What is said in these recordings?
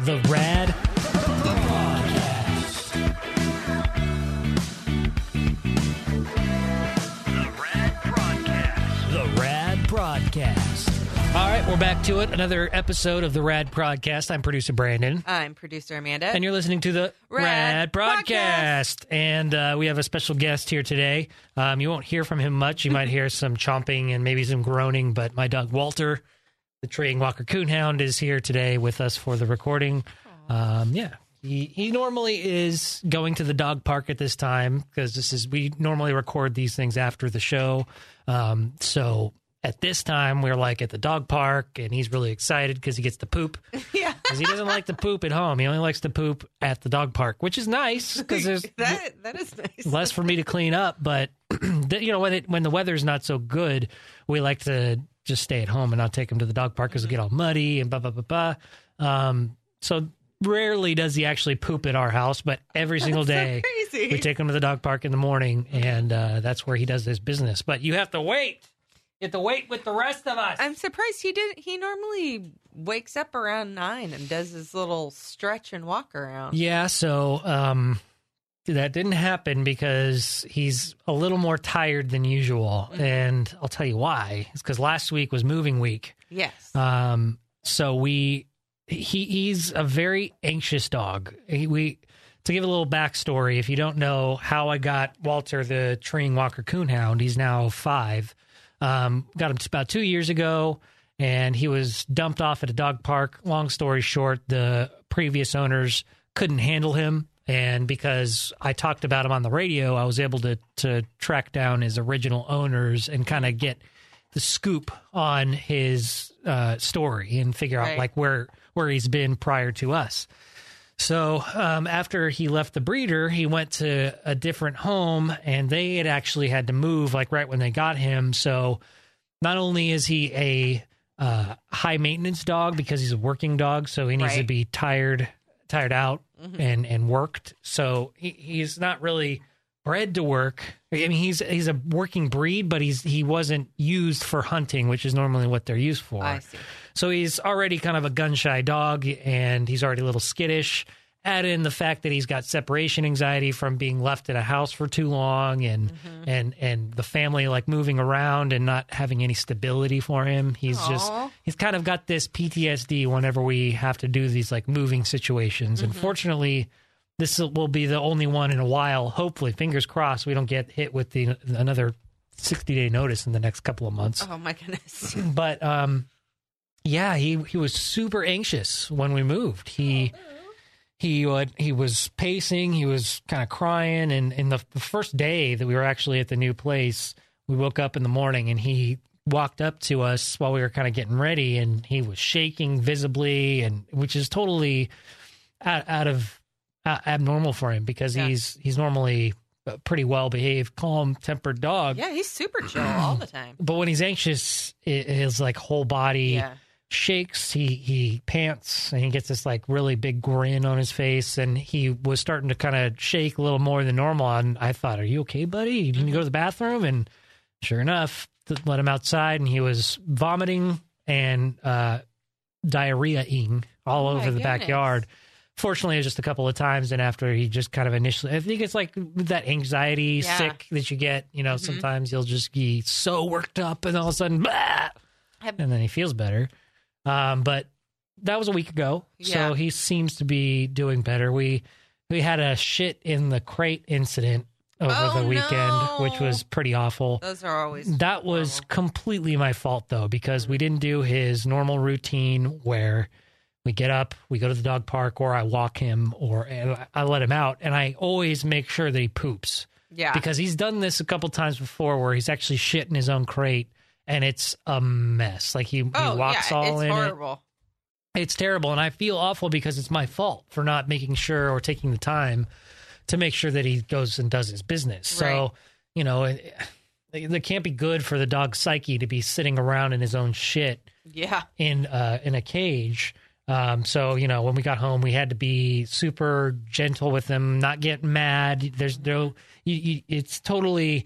The Rad Prodcast. The Rad Prodcast. The Rad Prodcast. All right, we're back to it. Another episode of the Rad Prodcast. I'm producer Brandon. I'm producer Amanda. And you're listening to the Rad, Rad Prodcast. And uh, we have a special guest here today. Um, you won't hear from him much. You might hear some chomping and maybe some groaning, but my dog Walter, the treeing Walker Coonhound, is here today with us for the recording. Um, yeah. He, he normally is going to the dog park at this time because this is we normally record these things after the show. Um, so at this time we're like at the dog park and he's really excited because he gets to poop yeah, because he doesn't like to poop at home. He only likes to poop at the dog park, which is nice because there's that that is nice. less for me to clean up. But you know, when it when the weather's not so good, we like to just stay at home and not take him to the dog park because it get all muddy and blah blah blah blah. Um, so rarely does he actually poop at our house, but every single day Crazy. we take him to the dog park in the morning, and uh, that's where he does his business. But you have to wait. You have to wait with the rest of us. I'm surprised he did. He normally wakes up around nine and does his little stretch and walk around. Yeah, so um that didn't happen because he's a little more tired than usual. And I'll tell you why. It's because last week was moving week. Yes. Um so we he he's a very anxious dog. He, we to give a little backstory, if you don't know how I got Walter the treeing Walker Coonhound, he's now five. Um, got him about two years ago, and he was dumped off at a dog park. Long story short, the previous owners couldn't handle him, and because I talked about him on the radio, I was able to to track down his original owners and kind of get the scoop on his uh, story and figure out like where where he's been prior to us. So um, after he left the breeder, he went to a different home, and they had actually had to move like right when they got him. So not only is he a uh, high maintenance dog because he's a working dog, so he needs to be tired, tired out, Mm-hmm. and and worked. So he, he's not really bred to work. I mean, he's he's a working breed, but he's he wasn't used for hunting, which is normally what they're used for. I see. So he's already kind of a gun shy dog and he's already a little skittish. Add in the fact that he's got separation anxiety from being left in a house for too long and Mm-hmm. and and the family like moving around and not having any stability for him. He's just he's kind of got this PTSD whenever we have to do these like moving situations. Mm-hmm. And fortunately this will be the only one in a while. Hopefully, fingers crossed, we don't get hit with the another 60 day notice in the next couple of months Oh my goodness. but um yeah he he was super anxious when we moved he he would he was pacing he was kind of crying and in the, the first day that we were actually at the new place we woke up in the morning and he walked up to us while we were kind of getting ready and he was shaking visibly and which is totally out, out of uh, abnormal for him because Yeah. he's he's normally a pretty well behaved calm tempered dog Yeah, he's super chill all the time. but when he's anxious, it, his like whole body Yeah. Shakes. He he pants and he gets this like really big grin on his face, and he was starting to kind of shake a little more than normal. And I thought, "Are you okay, buddy? You need to go to the bathroom?" And sure enough, let him outside, and he was vomiting and uh, diarrheaing all Oh over the goodness. backyard. Fortunately, it was just a couple of times, and after he just kind of initially, I think it's like that anxiety Yeah. sick that you get. You know, Mhm. sometimes you'll just be so worked up, and all of a sudden, bah, and then he feels better. Um, but that was a week ago, Yeah. so he seems to be doing better. We we had a shit in the crate incident over Oh, the weekend, no. which was pretty awful. Those are always That was completely my fault though, because we didn't do his normal routine where we get up, we go to the dog park, or I walk him, or I let him out, and I always make sure that he poops yeah. because he's done this a couple times before, where he's actually shit in his own crate, and it's a mess. Like he, oh he walks yeah, all it's in it. horrible. It's terrible, and I feel awful because it's my fault for not making sure or taking the time to make sure that he goes and does his business. So, you know, it, it can't be good for the dog's psyche to be sitting around in his own shit Yeah. in uh, in a cage. Um, so you know, when we got home, we had to be super gentle with him, not get mad. There's no, you, you, it's totally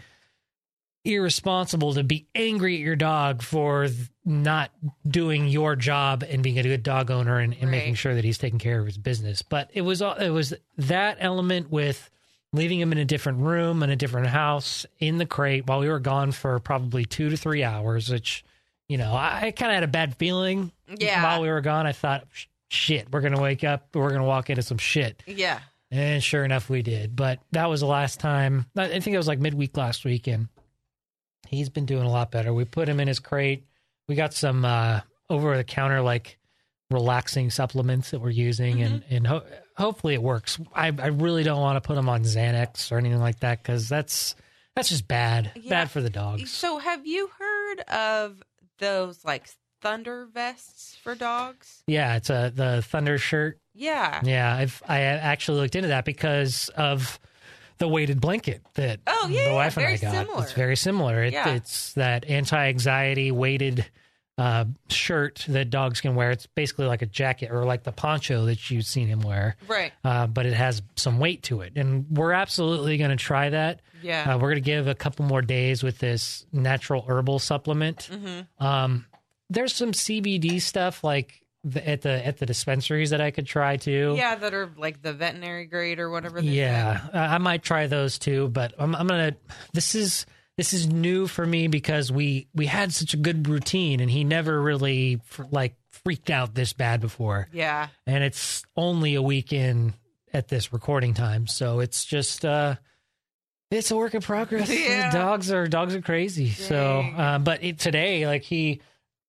irresponsible to be angry at your dog for not doing your job and being a good dog owner and, and making sure that he's taking care of his business. But it was all it was that element with leaving him in a different room in a different house in the crate while we were gone for probably two to three hours, which you know I, I kind of had a bad feeling Yeah. while we were gone. I thought, shit, we're gonna wake up, we're gonna walk into some shit. Yeah. And sure enough, we did. But that was the last time. I I think it was like midweek last week, and he's been doing a lot better. We put him in his crate. We got some uh, over the counter like relaxing supplements that we're using, and and ho- hopefully it works. I I really don't want to put him on Xanax or anything like that because that's that's just bad, Yeah. bad for the dogs. So, have you heard of those like thunder vests for dogs? Yeah, it's a the Thunder shirt. Yeah. Yeah, I've I actually looked into that because of the weighted blanket that Oh, yeah, the yeah, wife and I very got. similar. It's very similar. It, Yeah. It's that anti-anxiety weighted uh, shirt that dogs can wear. It's basically like a jacket or like the poncho that you've seen him wear, Right. uh, but it has some weight to it. And we're absolutely going to try that. Yeah. Uh, we're going to give a couple more days with this natural herbal supplement. mm-hmm. Um, there's some CBD stuff like the, at the at the dispensaries that I could try too. Yeah, that are like the veterinary grade or whatever. Yeah, I I might try those too, but I'm, I'm gonna. This is this is new for me because we we had such a good routine, and he never really like freaked out this bad before, Yeah. and it's only a week in at this recording time, so it's just uh it's a work in progress. Yeah. Dogs are dogs are crazy. So, uh, but it, today, like he.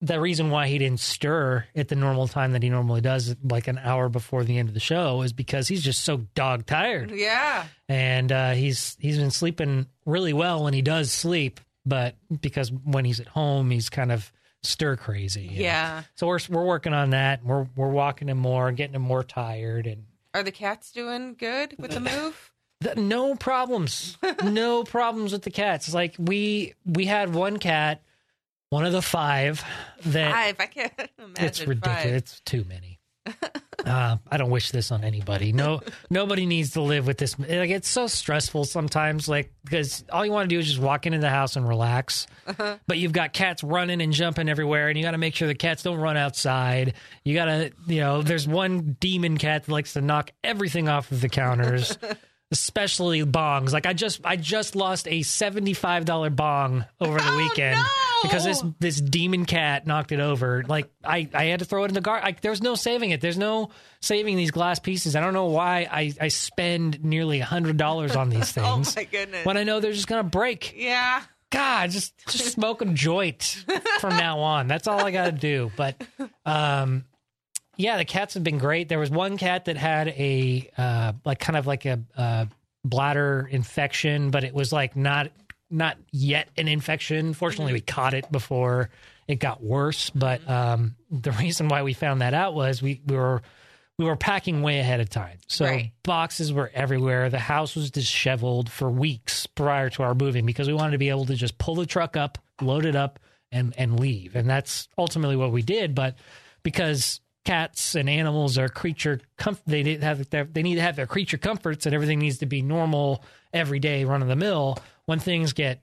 The reason why he didn't stir at the normal time that he normally does, like an hour before the end of the show, is because he's just so dog tired Yeah. and uh, he's he's been sleeping really well when he does sleep, but because when he's at home, he's kind of stir crazy. Yeah. So we're we're working on that. We're we're walking him more, getting him more tired, and Are the cats doing good with the move? th- no problems, no problems with the cats. Like we we had one cat, one of the five that Five. I can't imagine. it's ridiculous. Five. It's too many. uh, I don't wish this on anybody. No, nobody needs to live with this. Like it's so stressful sometimes. Like because all you want to do is just walk into the house and relax. Uh-huh. But you've got cats running and jumping everywhere, and you got to make sure the cats don't run outside. You got to, you know, there's one demon cat that likes to knock everything off of the counters. Especially bongs. Like I just, I just lost a seventy-five dollar bong over the Oh, weekend no! because this this demon cat knocked it over. Like I, I had to throw it in the gar. Like there's no saving it. There's no saving these glass pieces. I don't know why I, I spend nearly a hundred dollars on these things. Oh my goodness. when I know they're just gonna break. yeah. God, just just smoke a joint from now on. That's all I got to do. But um, yeah, the cats have been great. There was one cat that had a uh, like kind of like a uh, bladder infection, but it was like not not yet an infection. Fortunately, we caught it before it got worse. But um, the reason why we found that out was we, we were we were packing way ahead of time. So Right. boxes were everywhere. The house was disheveled for weeks prior to our moving because we wanted to be able to just pull the truck up, load it up, and and leave. And that's ultimately what we did. But because cats and animals are creature they have their, they need to have their creature comforts and everything needs to be normal every day run of the mill. When things get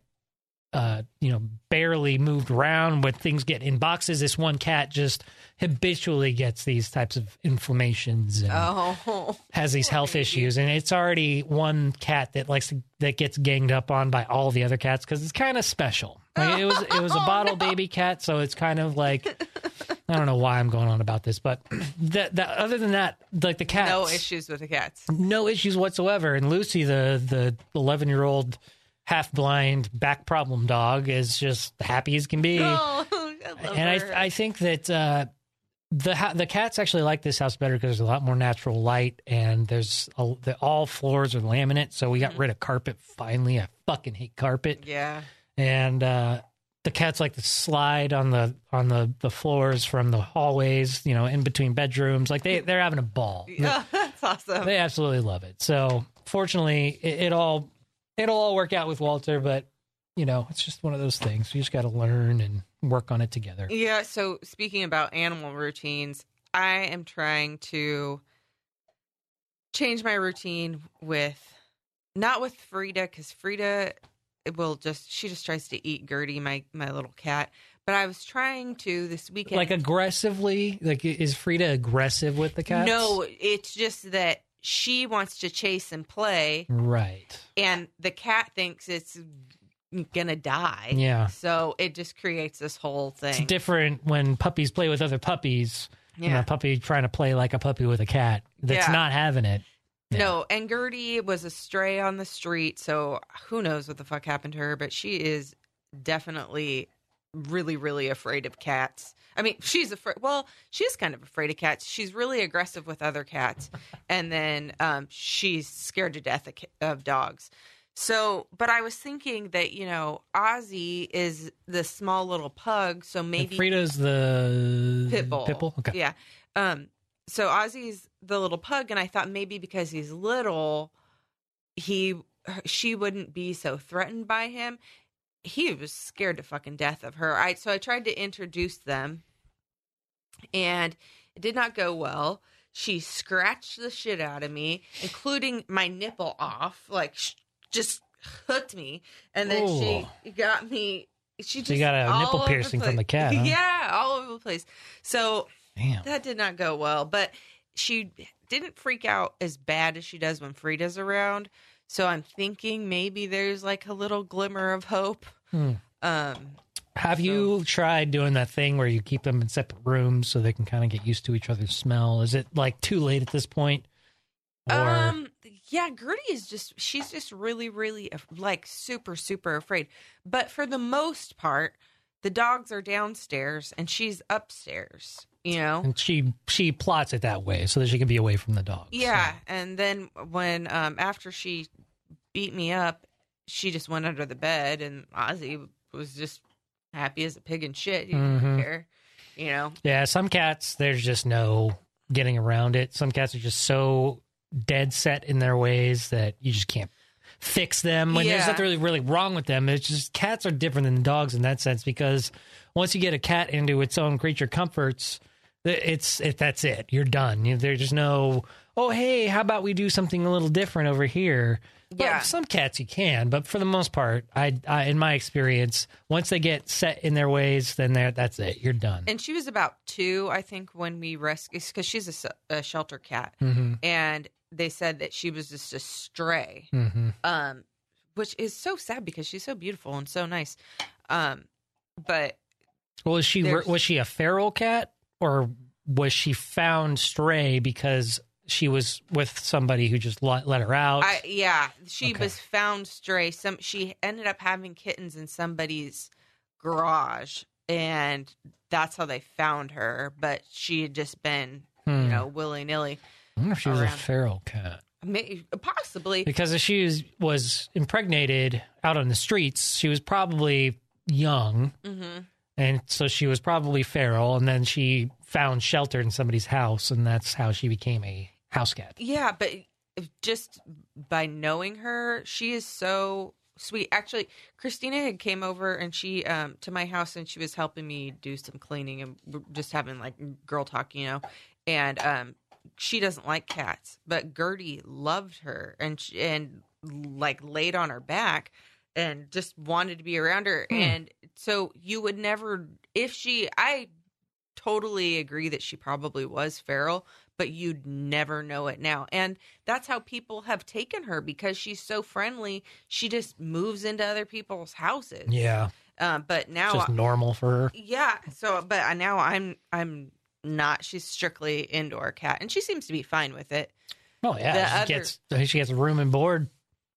uh you know barely moved around when things get in boxes this one cat just habitually gets these types of inflammations and Oh. has these health issues and it's already one cat that likes to, that gets ganged up on by all the other cats because it's kind of special like it was it was a Oh, bottle no. baby cat so it's kind of like i don't know why i'm going on about this but that, that other than that like the cats No issues with the cats. no issues whatsoever and lucy the the 11 year old half blind back problem dog is just happy as can be Oh, I and. I I think that uh, the ha- the cats actually like this house better because there's a lot more natural light and there's a, the, all floors are laminate, so we got Mm-hmm. rid of carpet finally. I fucking hate carpet, yeah. and uh, the cats like to slide on the on the the floors from the hallways, you know, in between bedrooms. Like they they're having a ball. Yeah, that's awesome. They absolutely love it. So fortunately, it, it all it'll all work out with Walter, but. You know, it's just one of those things. You just got to learn and work on it together. Yeah. So speaking about animal routines, I am trying to change my routine with not with Frida because Frida will just she just tries to eat Gertie, my my little cat. But I was trying to this weekend. Like aggressively, like is Frida aggressive with the cats? no, it's just that she wants to chase and play, Right. and the cat thinks it's gonna die. Yeah. So it just creates this whole thing. It's different when puppies play with other puppies Yeah. a puppy trying to play like a puppy with a cat that's Yeah. not having it. Yeah. No, and Gertie was a stray on the street, so who knows what the fuck happened to her, but she is definitely really, really afraid of cats. I mean, she's afraid. Well, she's kind of afraid of cats. She's really aggressive with other cats, and then um, she's scared to death of, of dogs. So, but I was thinking that you know, Ozzy is the small little pug, so And maybe Frida's the pit bull. Pit bull? Okay. Yeah. Um. So Ozzy's the little pug, and I thought maybe because he's little, he she wouldn't be so threatened by him. He was scared to fucking death of her. I so I tried to introduce them, and it did not go well. She scratched the shit out of me, including my nipple off, like sh- just hooked me, and then she got me. She just So you got a nipple piercing from the cat, huh? Yeah, all over the place. So Damn. that did not go well, but she didn't freak out as bad as she does when Frida's around. So I'm thinking maybe there's like a little glimmer of hope. Hmm. Um, Have So- you tried doing that thing where you keep them in separate rooms so they can kind of get used to each other's smell? Is it like too late at this point? Or um, yeah, Gertie is just she's just really, really like super, super afraid. But for the most part, the dogs are downstairs and she's upstairs. You know, and she she plots it that way so that she can be away from the dogs. Yeah, and then when um after she beat me up, she just went under the bed, and Ozzy was just happy as a pig in shit. He didn't Mhm. care, you know. Yeah, some cats there's just no getting around it. Some cats are just so dead set in their ways that you just can't fix them when there's Yeah. nothing really really wrong with them. It's just cats are different than dogs in that sense because once you get a cat into its own creature comforts, it's it that's it. You're done. You, there's just no oh hey, how about we do something a little different over here? But Yeah. some cats you can, but for the most part, I, I in my experience, once they get set in their ways, then they're that's it. You're done. And she was about two, I think, when we rescued because she's a shelter cat, hmm and they said that she was just a stray, hmm um, which is so sad because she's so beautiful and so nice. Um, but Well, was she There's- was she a feral cat or was she found stray because she was with somebody who just let, let her out? I yeah, she Okay. was found stray. Some she ended up having kittens in somebody's garage, and that's how they found her. But she had just been, Hmm. you know, willy nilly, I wonder if she was a feral cat possibly. because if she was, was impregnated out on the streets, she was probably young, hmm and so she was probably feral, and then she found shelter in somebody's house, and that's how she became a house cat. Yeah, but just by knowing her, she is so sweet. Actually, Christina had came over and she um to my house and she was helping me do some cleaning and just having like girl talk, you know. And um she doesn't like cats, but Gertie loved her and she, and like laid on her back and just wanted to be around her Hmm. and so you would never if she I totally agree that she probably was feral but you'd never know it now. And that's how people have taken her because she's so friendly. She just moves into other people's houses. Yeah, Um, but it's now, just normal for her. yeah. So, but now I'm, I'm not. She's strictly indoor cat, and she seems to be fine with it. Oh yeah, The she other- gets she gets room and board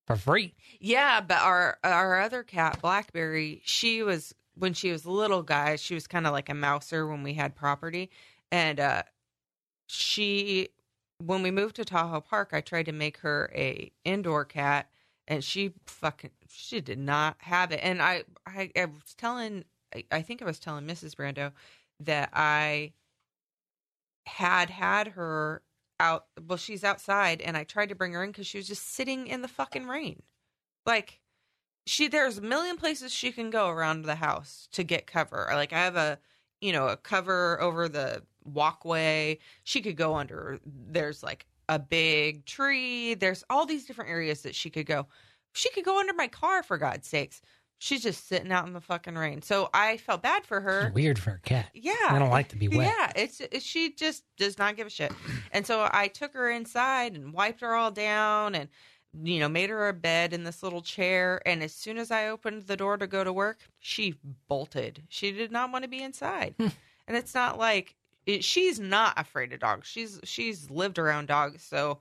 for free. Yeah, but our our other cat, Blackberry, she was when she was a little guy, she was kind of like a mouser when we had property, and uh, she when we moved to Tahoe Park, I tried to make her a indoor cat, and she fucking she did not have it. And I I, I was telling I, I think I was telling Mrs. Brando that I had had her out. Well, she's outside, and I tried to bring her in because she was just sitting in the fucking rain. Like she, there's a million places she can go around the house to get cover. Like I have a, you know, a cover over the walkway. She could go under. There's like a big tree. There's all these different areas that she could go. She could go under my car for God's sakes. She's just sitting out in the fucking rain. So I felt bad for her. Weird for a cat. Yeah. I don't like to be wet. Yeah, it's, it's she just does not give a shit. And so I took her inside and wiped her all down and you know, made her a bed in this little chair and as soon as I opened the door to go to work, she bolted. She did not want to be inside. Hmm. and it's not like it, she's not afraid of dogs. She's she's lived around dogs, so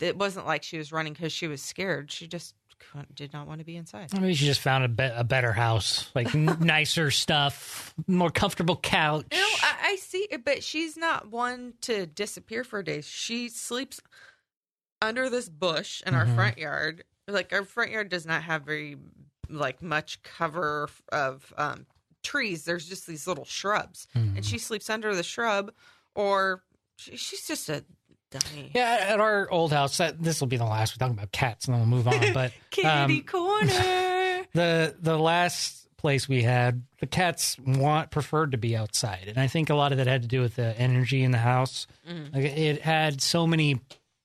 it wasn't like she was running cuz she was scared. She just did not want to be inside. Maybe she just found a, be- a better house, like n- nicer stuff, more comfortable couch. You know, I, I see it, but she's not one to disappear for days. She sleeps under this bush in our Mhm. front yard. Like our front yard does not have very like much cover of um, trees. There's just these little shrubs, Mhm. and she sleeps under the shrub, or she, she's just a dummy. yeah, at our old house, that, this will be the last. We're talking about cats, and then we'll move on. But Kitty um, corner. the the last place we had, the cats want preferred to be outside, and I think a lot of that had to do with the energy in the house. Mhm. Like it had so many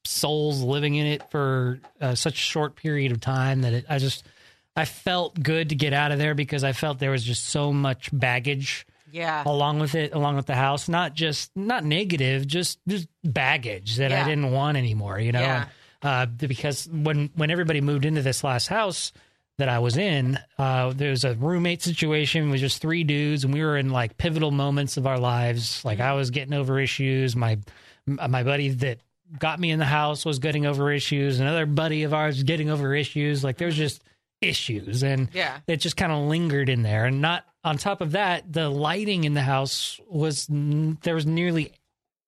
souls living in it for uh, such a short period of time that it, I just I felt good to get out of there because I felt there was just so much baggage yeah. along with it, along with the house. Not just not negative, just just baggage that I didn't want anymore. You know, Yeah. uh, because when when everybody moved into this last house that I was in, uh, there was a roommate situation with just three dudes, and we were in like pivotal moments of our lives. Like I was getting over issues. My my buddy that got me in the house was getting over issues. Another buddy of ours getting over issues. Like there's just issues, and Yeah. it just kind of lingered in there. And not on top of that, the lighting in the house was there was nearly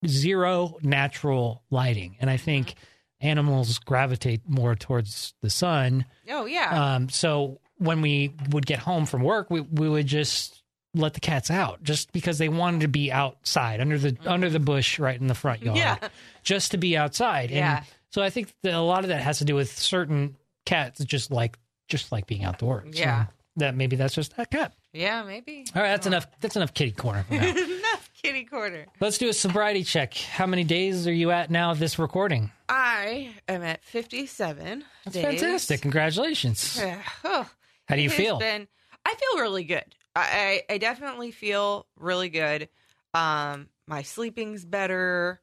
zero natural lighting, and I think animals gravitate more towards the sun. Oh yeah. Um, so when we would get home from work, we we would just let the cats out just because they wanted to be outside under the under the bush right in the front yard Yeah. just to be outside Yeah. and so i think that a lot of that has to do with certain cats just like just like being outdoors Yeah. And that maybe that's just that cat yeah. Maybe. all right that's enough that's enough kitty corner Enough kitty corner. let's do a sobriety check how many days are you at now of this recording I am at 57 that's days. fantastic congratulations Oh, how do you feel Been, I feel really good. I, I I definitely feel really good. Um, my sleeping's better.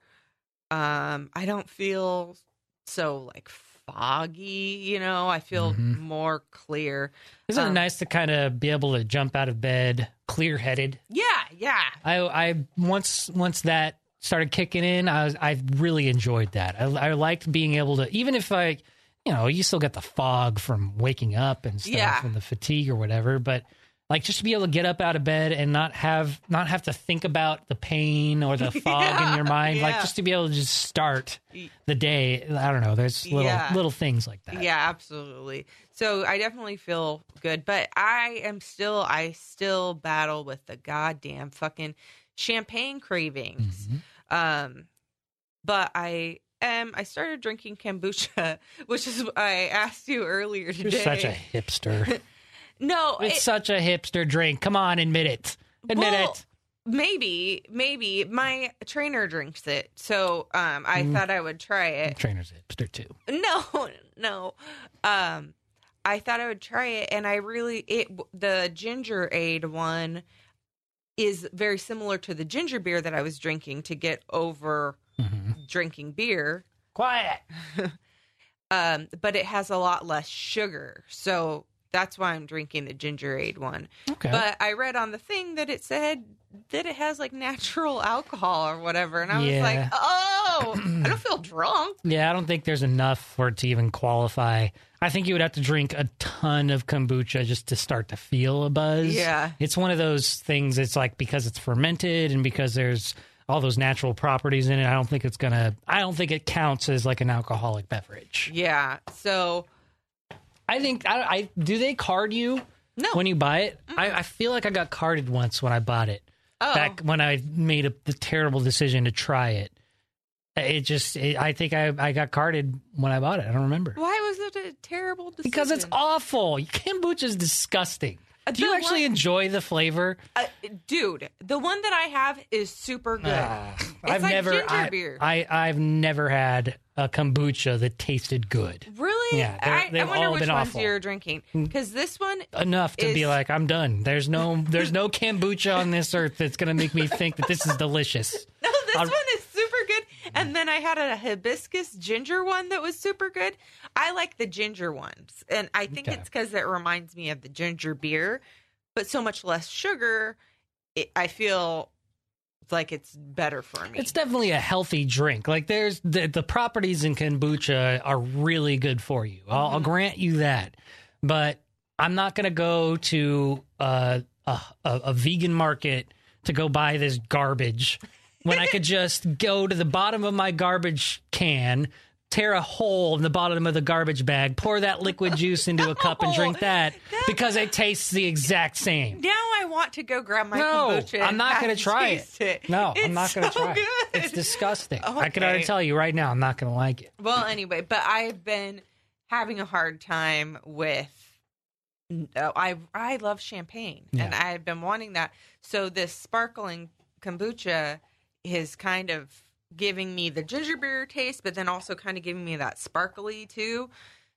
Um, I don't feel so like foggy. You know, I feel Mhm. more clear. isn't it um, nice to kind of be able to jump out of bed clear headed Yeah, yeah, I I once once that started kicking in, I was I really enjoyed that. I, I liked being able to even if I, you know, you still get the fog from waking up and stuff Yeah. and the fatigue or whatever, but like just to be able to get up out of bed and not have not have to think about the pain or the fog in your mind, like just to be able to just start the day. I don't know. There's little Yeah. little things like that. yeah, absolutely. So I definitely feel good, but I am still I still battle with the goddamn fucking champagne cravings. Mhm. Um, but I am. I started drinking kombucha, which is I asked you earlier You're today. such a hipster. no. it's it- such a hipster drink. Come on, admit it. Admit well, it. Maybe, maybe my trainer drinks it, so um, I Mm. thought I would try it. Trainer's hipster too. No, no. Um, I thought I would try it, and I really it the ginger aid one is very similar to the ginger beer that I was drinking to get over hmm drinking beer. Quiet. um, but it has a lot less sugar. So that's why I'm drinking the ginger aid one. Okay. But I read on the thing that it said that it has like natural alcohol or whatever. And I was like, oh, I don't feel drunk. Yeah, I don't think there's enough for it to even qualify. I think you would have to drink a ton of kombucha just to start to feel a buzz. Yeah. It's one of those things, it's like because it's fermented and because there's all those natural properties in it, I don't think it's going to, I don't think it counts as like an alcoholic beverage. Yeah. So, I think, I, I do they card you no. when you buy it? I, I feel like I got carded once when I bought it. oh. Back when I made a, the terrible decision to try it. It just, it, I think I, I got carded when I bought it. I don't remember. Why was it a terrible decision? Because it's awful. Kombucha is disgusting. Do you actually one- enjoy the flavor? Uh, dude, the one that I have is super good. It's I've like never, I, beer. I, I've never had a kombucha that tasted good. Yeah, they're- I, I they've wonder all which been ones awful. Mm. you're drinking because this one enough to be like I'm done. There's no there's no kombucha on this earth that's gonna make me think that this is delicious. No, this I'll- one is super good. And then I had a hibiscus ginger one that was super good. I like the ginger ones. And I think Okay. it's because it reminds me of the ginger beer, but so much less sugar. It, I feel like it's better for me. It's definitely a healthy drink. Like there's the the properties in kombucha are really good for you. I'll, I'll mm-hmm. grant you that. But I'm not gonna go to a, a a vegan market to go buy this garbage when I could just go to the bottom of my garbage can. Tear a hole in the bottom of the garbage bag, pour that liquid juice into a cup and drink that because it tastes the exact same. now I want to go grab my No, kombucha. I'm not going to try taste it. No, It's I'm not going to so try good. it. It's disgusting. I can already tell you right now, I'm not going to like it. Well, anyway, but I've been having a hard time with. Uh, I I love champagne, and I've been wanting that. So this sparkling kombucha is kind of giving me the ginger beer taste, but then also kind of giving me that sparkly too.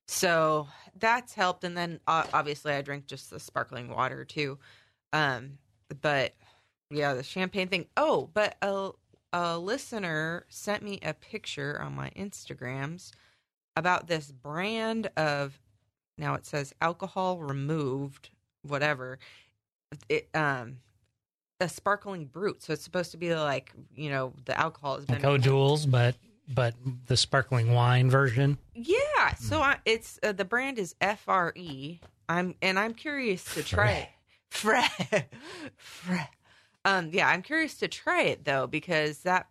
So that's helped. And then uh, obviously I drink just the sparkling water too. Um, but yeah, the champagne thing. Oh, but a a listener sent me a picture on my Instagrams about this brand of now it says alcohol removed, whatever. It um a sparkling brut. So it's supposed to be like, you know, the alcohol has been Like O'Doul's, but but the sparkling wine version. Yeah, so I, it's uh, the brand is FRE. I'm and I'm curious to try it. Fre. Fre. Um yeah, I'm curious to try it though because that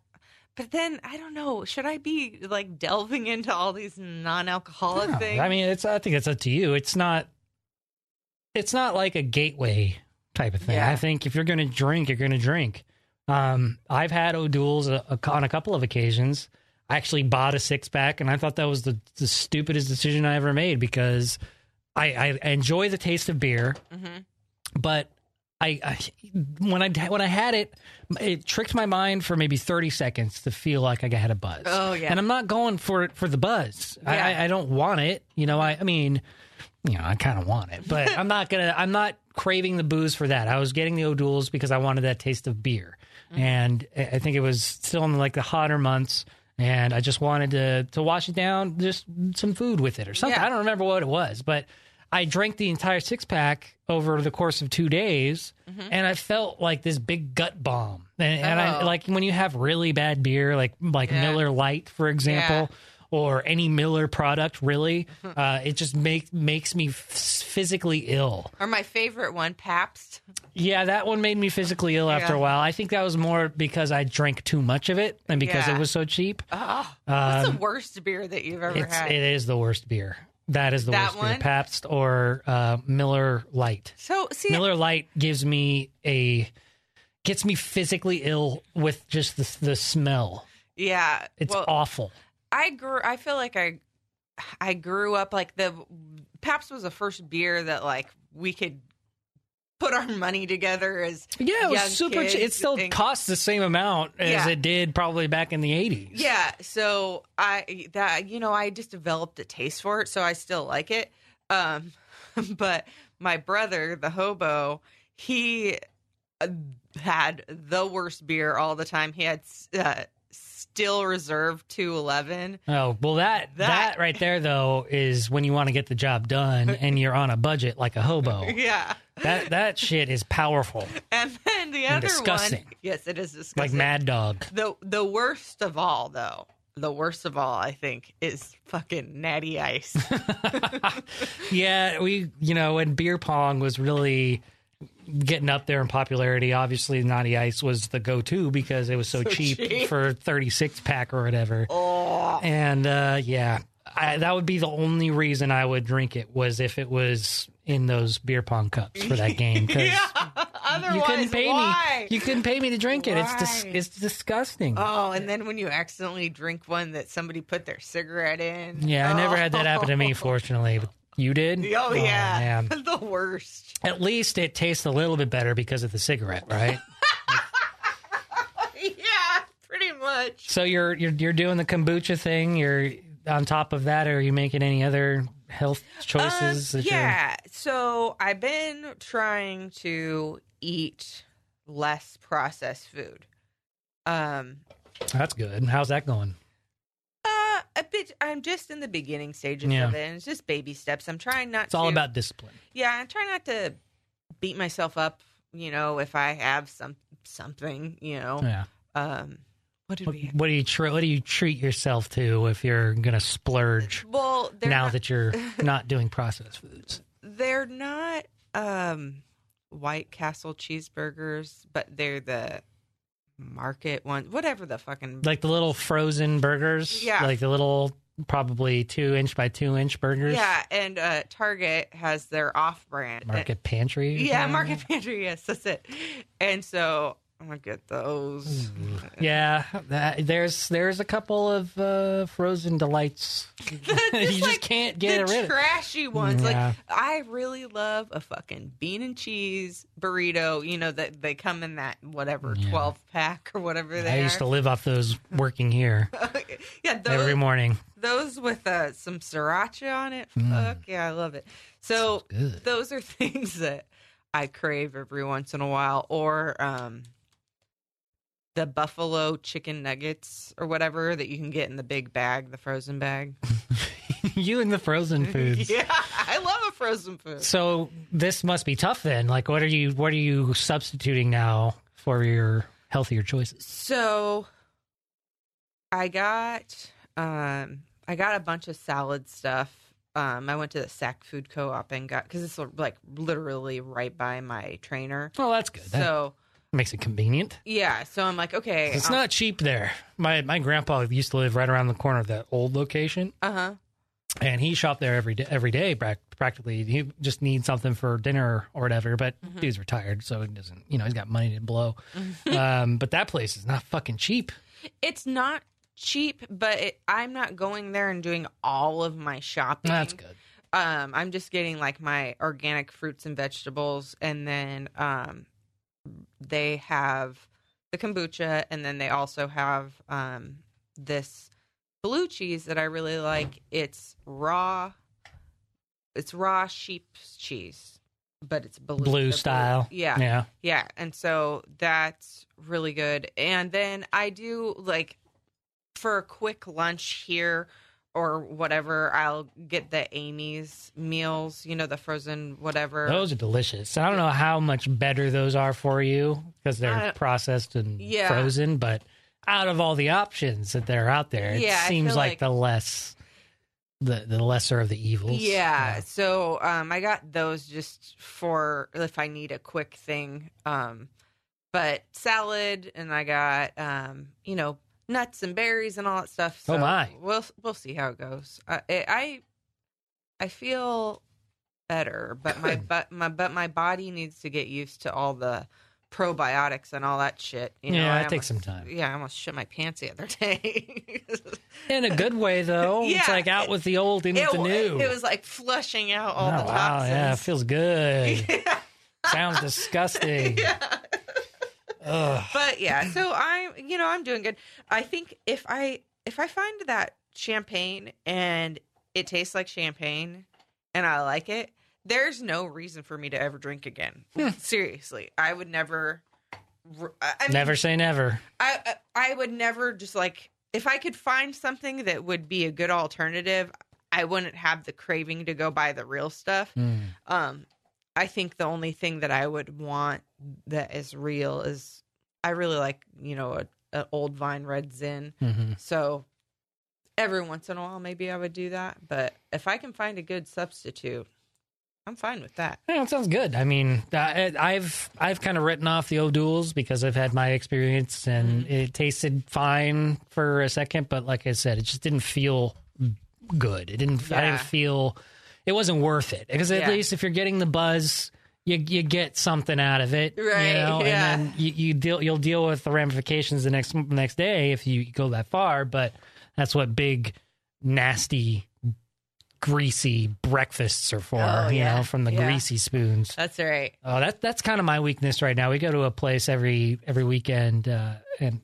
but then I don't know, should I be like delving into all these non-alcoholic No, things? I mean, it's. I think it's up to you. It's not. It's not like a gateway type of thing. Yeah. I think if you're going to drink, you're going to drink. Um, I've had O'Doul's a, a, on a couple of occasions. I actually bought a six pack, and I thought that was the, the stupidest decision I ever made because I, I enjoy the taste of beer, Mhm. but I, I when I when I had it, it tricked my mind for maybe thirty seconds to feel like I had a buzz. Oh, yeah. and I'm not going for it for the buzz. I, Yeah. I, I don't want it. You know, I, I mean, you know, I kind of want it, but I'm not gonna. I'm not craving the booze for that. I was getting the O'Doul's because I wanted that taste of beer, mm-hmm. and I think it was still in like the hotter months. And I just wanted to to wash it down, just some food with it or something. Yeah. I don't remember what it was, but I drank the entire six pack over the course of two days, mm-hmm. and I felt like this big gut bomb. And, and I Oh. like when you have really bad beer, like like Yeah. Miller Lite, for example, or any Miller product. Really, uh, it just make makes me f- physically ill. or my favorite one, Pabst. Yeah, that one made me physically ill after Yeah. a while. I think that was more because I drank too much of it and because Yeah. it was so cheap. Oh, what's Um, the worst beer that you've ever had? it is the worst beer. That is the That worst beer. one? Pabst or uh, Miller Lite. so see Miller Lite gives me a gets me physically ill with just the the smell. yeah. It's well, awful. I grew. I feel like I, I grew up like the Pabst was the first beer that like we could put our money together as Yeah, it was super. cheap. It still and- costs the same amount as Yeah. it did probably back in the eighties. yeah. So I that you know I just developed a taste for it, so I still like it. Um, but my brother, the hobo, he uh, had the worst beer all the time. He had uh, Steel Reserve two eleven. Oh well, that, that That- right there though is when you want to get the job done and you're on a budget like a hobo. Yeah. that that shit is powerful, And then the other disgusting. one, yes, it is disgusting. like Mad Dog. The the worst of all, though, the worst of all, I think, is fucking Natty Ice. yeah, we you know when beer pong was really getting up there in popularity, obviously Natty Ice was the go-to because it was so, So cheap, cheap. for 36 pack or whatever. oh, And uh, yeah, I, that would be the only reason I would drink it was if it was in those beer pong cups for that game. yeah. Otherwise, you couldn't pay why? me. You couldn't pay me to drink it. It's dis- it's disgusting. Oh, and then when you accidentally drink one that somebody put their cigarette in. yeah, I never had that happen to me. Oh. Fortunately, but you did. Oh yeah, man. the worst. At least it tastes a little bit better because of the cigarette, right? yeah, pretty much. so you're you're you're doing the kombucha thing. You're on top of that. Are you making any other health choices? Um, yeah. So I've been trying to eat less processed food. Um, that's good. How's that going? A bit. I'm just in the beginning stages Yeah. of it, and it's just baby steps. I'm trying not. It's all about discipline. Yeah, I'm trying not to beat myself up. You know, if I have some something, you know. Yeah. Um, what did What, we? What do you tr- what do you treat yourself to if you're gonna splurge Well, now not, that you're not doing processed foods? they're not um White Castle cheeseburgers, but they're the market one, Whatever the fucking Like the little frozen burgers, Yeah. like the little probably two inch by two inch burgers. yeah, and uh Target has their off-brand Market Pantry. Yeah. Market Pantry. Yes, that's it. And so I'm gonna get those. Yeah, that, there's there's a couple of uh, frozen delights. you just like can't get rid of. trashy ones. Yeah. Like I really love a fucking bean and cheese burrito. You know that they come in that whatever Yeah. twelve pack or whatever they I are. used to live off those working here yeah, those, every morning. those with uh, some sriracha on it. Mm. Fuck yeah, I love it. So those are things that I crave every once in a while, or um, the buffalo chicken nuggets or whatever that you can get in the big bag, the frozen bag. you and the frozen foods. yeah, I love a frozen food. So this must be tough then. Like, what are you what are you substituting now for your healthier choices? So I got um I got a bunch of salad stuff. Um I went to the Sac Food Co-op and got cuz it's like literally right by my trainer. Well, that's good. So makes it convenient. yeah, so I'm like okay, It's not cheap there. My my grandpa used to live right around the corner of that old location, uh-huh. and he shopped there every day. Every day, prac- practically. He just needs something for dinner or whatever. But Mm-hmm. dude's retired, so he doesn't. You know, he's got money to blow. um, but that place is not fucking cheap. It's not cheap, but it, I'm not going there and doing all of my shopping. That's good. um i'm just getting like my organic fruits and vegetables and then um they have the kombucha and then they also have um this blue cheese that i really like it's raw it's raw sheep's cheese but it's blue Blue style. yeah Yeah. yeah, and so that's really good. And then I do like for a quick lunch here or whatever, I'll get the Amy's meals, you know, the frozen whatever. Those are delicious. I don't know how much better those are for you because they're processed and yeah. frozen, but out of all the options that are out there, it Yeah, seems like, like- the less the the lesser of the evils. Yeah, so um, I got those just for if I need a quick thing. Um, but salad, and I got um, you know nuts and berries and all that stuff. Oh, so Oh, my. We'll we'll see how it goes. I I, I feel better, but my but my but my body needs to get used to all the probiotics and all that shit. You know, Yeah, I it takes almost- some time. Yeah, I almost shit my pants the other day. In a good way, though. It's Yeah. like out with the old, in with the new. It was like flushing out all oh, the wow. toxins. Yeah, it feels good. Yeah. Sounds disgusting. yeah. Ugh. But yeah, so I'm you know, I'm doing good. I think if I if I find that champagne and it tastes like champagne and I like it, there's no reason for me to ever drink again. Hmm. Seriously. I would never I mean, Never say never. I I I would never just like if I could find something that would be a good alternative, I wouldn't have the craving to go buy the real stuff. Mm. Um, I think the only thing that I would want that is real is I really like you know a, a old vine red zin. hmm So every once in a while, maybe I would do that. But if I can find a good substitute, I'm fine with that. Yeah, it sounds good. I mean, I, I've I've kind of written off the O'Douls because I've had my experience and it tasted fine for a second, but like I said, it just didn't feel good. It didn't. I didn't feel it wasn't worth it because at Yeah. least if you're getting the buzz. You, you get something out of it, Right, You know, yeah. and then you, you deal you'll deal with the ramifications the next next day if you go that far. But that's what big, nasty greasy breakfasts are for. Oh, you yeah. know, from the Yeah. greasy spoons. That's right. Oh, that that's kind of my weakness right now. We go to a place every every weekend, uh, and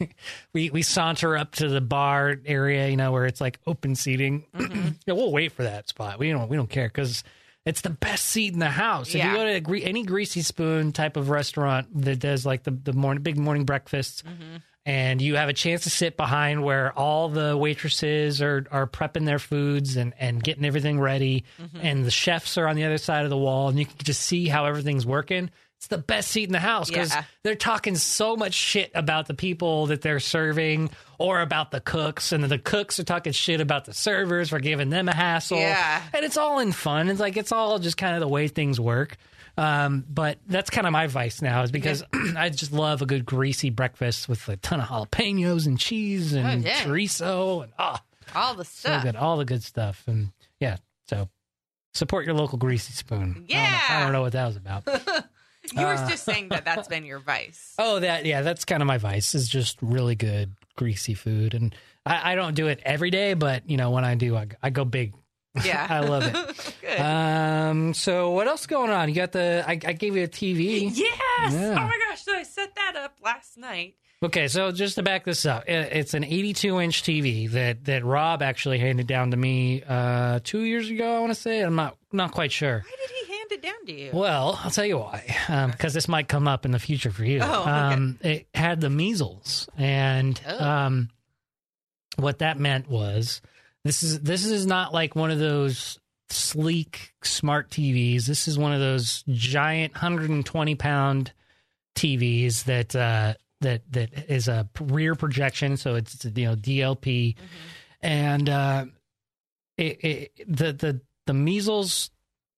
we we saunter up to the bar area, you know, where it's like open seating. Mm-hmm. yeah, we'll wait for that spot. We don't we don't care because it's the best seat in the house. If you go to a gre- any greasy spoon type of restaurant that does like the the morning big morning breakfasts. Mm-hmm. And you have a chance to sit behind where all the waitresses are, are prepping their foods and, and getting everything ready, Mm-hmm. and the chefs are on the other side of the wall, and you can just see how everything's working. It's the best seat in the house because Yeah. they're talking so much shit about the people that they're serving or about the cooks, and the cooks are talking shit about the servers for giving them a hassle. Yeah. and it's all in fun. It's like it's all just kind of the way things work. Um, but that's kind of my vice now is because I just love a good greasy breakfast with a ton of jalapenos and cheese and Oh, dang. chorizo and ah, All the so stuff. good, all the good stuff. And yeah, so support your local greasy spoon. I don't I don't know, what that was about. You were Uh, just saying that that's been your vice. Oh, that yeah, that's kind of my vice is just really good greasy food, and I, I don't do it every day, but you know when I do, I, I go big. Yeah. I love it. Good. Um, so what else going on? You got the I, I gave you a TV. yes. yeah. Oh my gosh. So I set that up last night. Okay, so just to back this up, it's an 82 inch TV that that Rob actually handed down to me uh, two years ago. I want to say I'm not not quite sure. Why did he down to you? Well, I'll tell you why, because this might come up in the future for you. Oh, okay. um, it had the measles, and Oh. um, what that meant was this is this is not like one of those sleek smart TVs. This is one of those giant 120 pound TVs that uh, that that is a rear projection, so it's you know DLP, and uh, it, it, the the the measles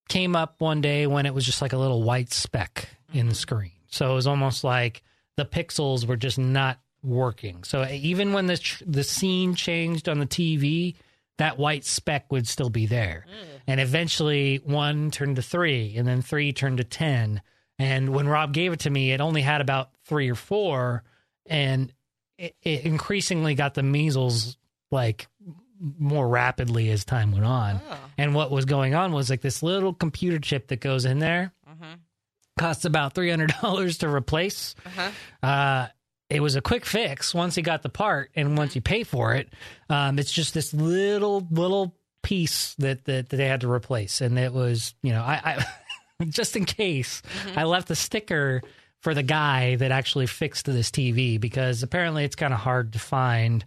came up one day when it was just like a little white speck in the mm-hmm. screen. So it was almost like the pixels were just not working. So even when the tr- the scene changed on the TV, that white speck would still be there. Mm. And eventually one turned to 3 and then 3 turned to 10. And when Rob gave it to me, it only had about 3 or 4 and it, it increasingly got the measles like more rapidly as time went on. Oh. And what was going on was like this little computer chip that goes in there Mhm. costs about three hundred dollars to replace. Uh-huh. Uh, it was a quick fix once he got the part, and once you pay for it, um, it's just this little little piece that, that that they had to replace, and it was you know I, I just in case I left a sticker for the guy that actually fixed this TV because apparently it's kind of hard to find.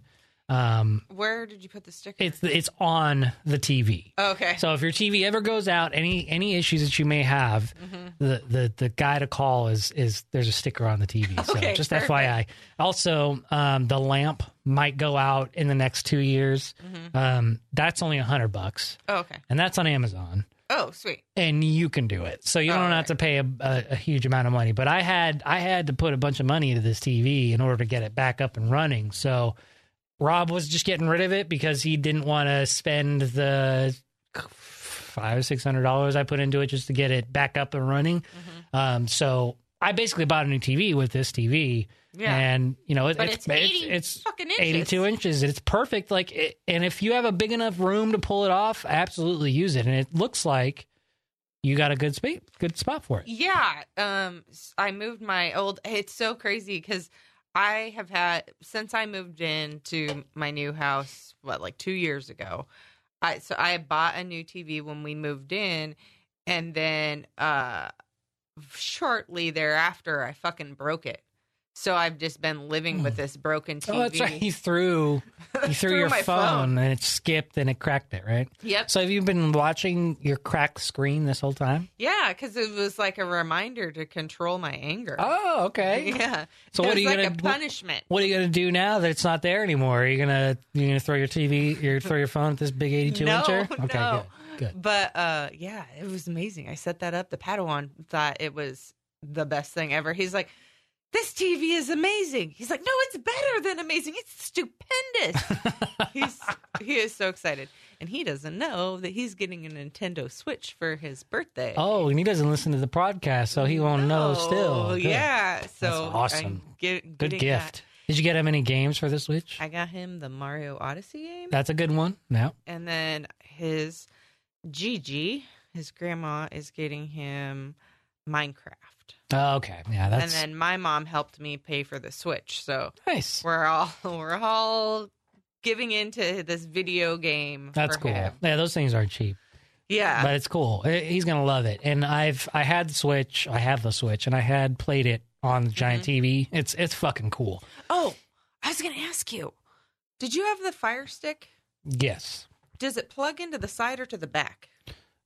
Um, Where did you put the sticker? it's it's on the TV. okay. So if your TV ever goes out, any any issues that you may have, Mm-hmm. the, the the guy to call is is there's a sticker on the TV. So Okay, just perfect. FYI. Also, um, the lamp might go out in the next two years. Mm-hmm. Um, that's only a hundred bucks, oh, okay. and that's on Amazon. Oh, sweet. And you can do it, so you Oh, don't have to pay a, a, a huge amount of money. But I had I had to put a bunch of money into this TV in order to get it back up and running. So Rob was just getting rid of it because he didn't want to spend the five or six hundred dollars I put into it just to get it back up and running. Mm-hmm. Um, so I basically bought a new TV with this TV, Yeah. and you know it, it's it's 80 it's, fucking inches. eighty-two inches. It's perfect. Like, it, and if you have a big enough room to pull it off, absolutely use it. And it looks like you got a good spot, good spot for it. Yeah. Um, I moved my old. It's so crazy because I have had since I moved into my new house. What, like two years ago? I so I bought a new TV when we moved in, and then uh, shortly thereafter, I fucking broke it. So I've just been living with this broken TV. Hmm. Oh, that's right. You threw you threw, Threw your phone, phone. and it skipped and it cracked it, right? Yep. So have you been watching your cracked screen this whole time? Yeah, because it was like a reminder to control my anger. Oh, okay. Yeah. So It what are you like gonna a punishment? What are you gonna do now that it's not there anymore? Are you gonna you gonna throw your TV, you throw your phone at this big eighty-two No, incher? Okay, no. good, good. But uh yeah, it was amazing. I set that up. The Padawan thought it was the best thing ever. He's like, This TV is amazing. He's like, No, it's better than amazing. It's stupendous. he's he is so excited. And he doesn't know that he's getting a Nintendo Switch for his birthday. Oh, and he doesn't listen to the podcast, so he won't know. Still, Good. yeah. So awesome. Get- good gift. that. Did you get him any games for the Switch? I got him the Mario Odyssey game. That's a good one. Yeah. and then his Gigi, his grandma, is getting him Minecraft. Oh, okay. Yeah, that's and then my mom helped me pay for the Switch. So nice. we're all we're all giving into this video game. That's cool. him. Yeah, those things aren't cheap, Yeah. but it's cool. He's gonna love it. And I've I had the Switch. I have the Switch, and I had played it on the giant Mm-hmm. TV. It's it's fucking cool. oh, I was gonna ask you. Did you have the Fire Stick? Yes. Does it plug into the side or to the back?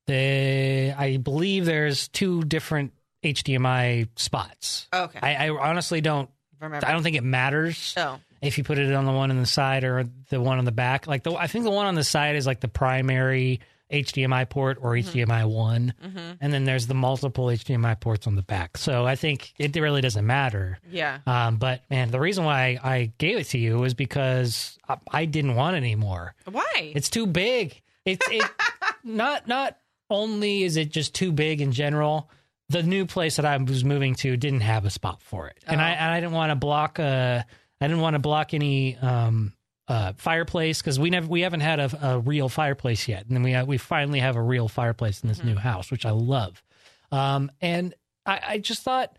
The I believe there's two different HDMI spots. Okay. I, I honestly don't. remember. I don't think it matters Oh, if you put it on the one on the side or the one on the back. Like the I think the one on the side is like the primary HDMI port or HDMI one, hmm and then there's the multiple HDMI ports on the back. So I think it really doesn't matter. yeah. Um, but man, the reason why I gave it to you was because I, I didn't want it anymore. Why? It's too big. It's it not not only is it just too big in general. The new place that I was moving to didn't have a spot for it, and I Oh. and I didn't want to block uh I didn't want to block any um uh fireplace because we never we haven't had a, a real fireplace yet, and then we ha- we finally have a real fireplace in this Mm-hmm. new house, which I love. Um, and I, I just thought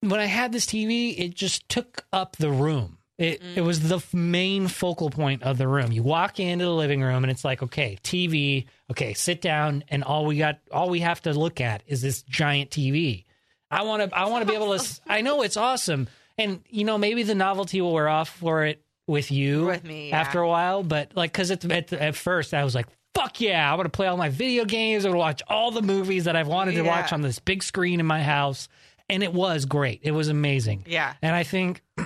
when I had this TV, it just took up the room. It Mm. it was the f- main focal point of the room. You walk into the living room and it's like, okay, TV, okay, sit down, and all we got, all we have to look at is this giant TV. I want to, I want to be able to. I know it's awesome, and you know maybe the novelty will wear off for it with you With me, yeah. after a while, but like because at, at at first I was like. Fuck yeah! I want to play all my video games. I want to watch all the movies that I've wanted to Yeah. watch on this big screen in my house, and it was great. It was amazing. Yeah. And I think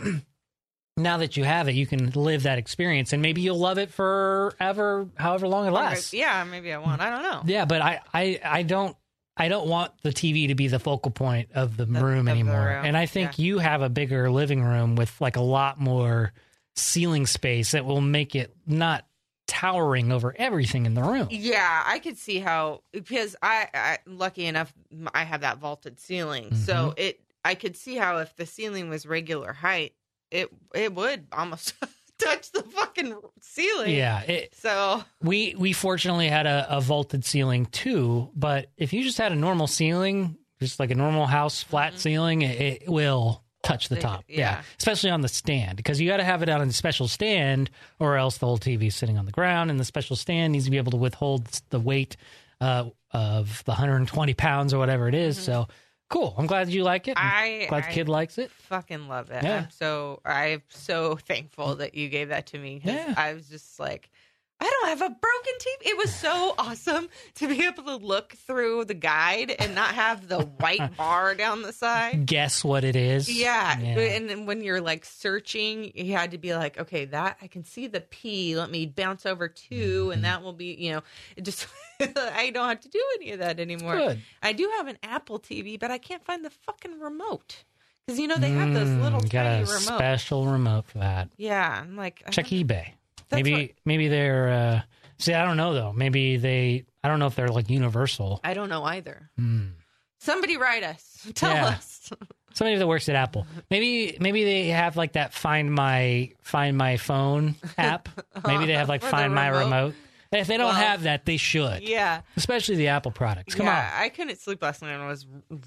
now that you have it, you can live that experience, and maybe you'll love it forever, however long it lasts. Yeah, maybe I won't. I don't know. Yeah, but I, I, I don't, I don't want the TV to be the focal point of the room of the anymore. room, And I think you have a bigger living room with like a lot more ceiling space that will make it not towering over everything in the room. Yeah, I could see how because I, I lucky enough I have that vaulted ceiling, Mm-hmm. so it I could see how if the ceiling was regular height, it it would almost touch the fucking ceiling. Yeah, it, So we we fortunately had a, a vaulted ceiling too, but if you just had a normal ceiling, just like a normal house flat ceiling, it, it will touch the top. yeah. Yeah. especially on the stand because you got to have it on a special stand, or else the whole TV is sitting on the ground, and the special stand needs to be able to withhold the weight uh, of the 120 pounds or whatever it is. So cool. I'm glad you like it. I'm I glad the I kid likes it. fucking love it. Yeah. I'm so I'm so thankful that you gave that to me. Yeah. I was just like. I don't have a broken TV. It was so awesome to be able to look through the guide and not have the white bar down the side. Guess what it is? Yeah. Yeah. And then when you're like searching, you had to be like, okay, that I can see the P. Let me bounce over 2 Mm-hmm. and that will be, you know, just I don't have to do any of that anymore. Good. I do have an Apple TV, but I can't find the fucking remote. Because you know they have those little Mm, got tiny a remotes. special remote for that. yeah, I'm like check eBay. That's maybe what- maybe they're uh see I don't know though. Maybe they I don't know if they're like universal. I don't know either. Hmm. Somebody write us. Tell Yeah. us. Somebody that works at Apple. Maybe maybe they have like that find my find my phone app. Maybe they have like find my remote. remote. If they don't Well, have that, they should. yeah. Especially the Apple products. Come yeah, on. I couldn't sleep last night. And I was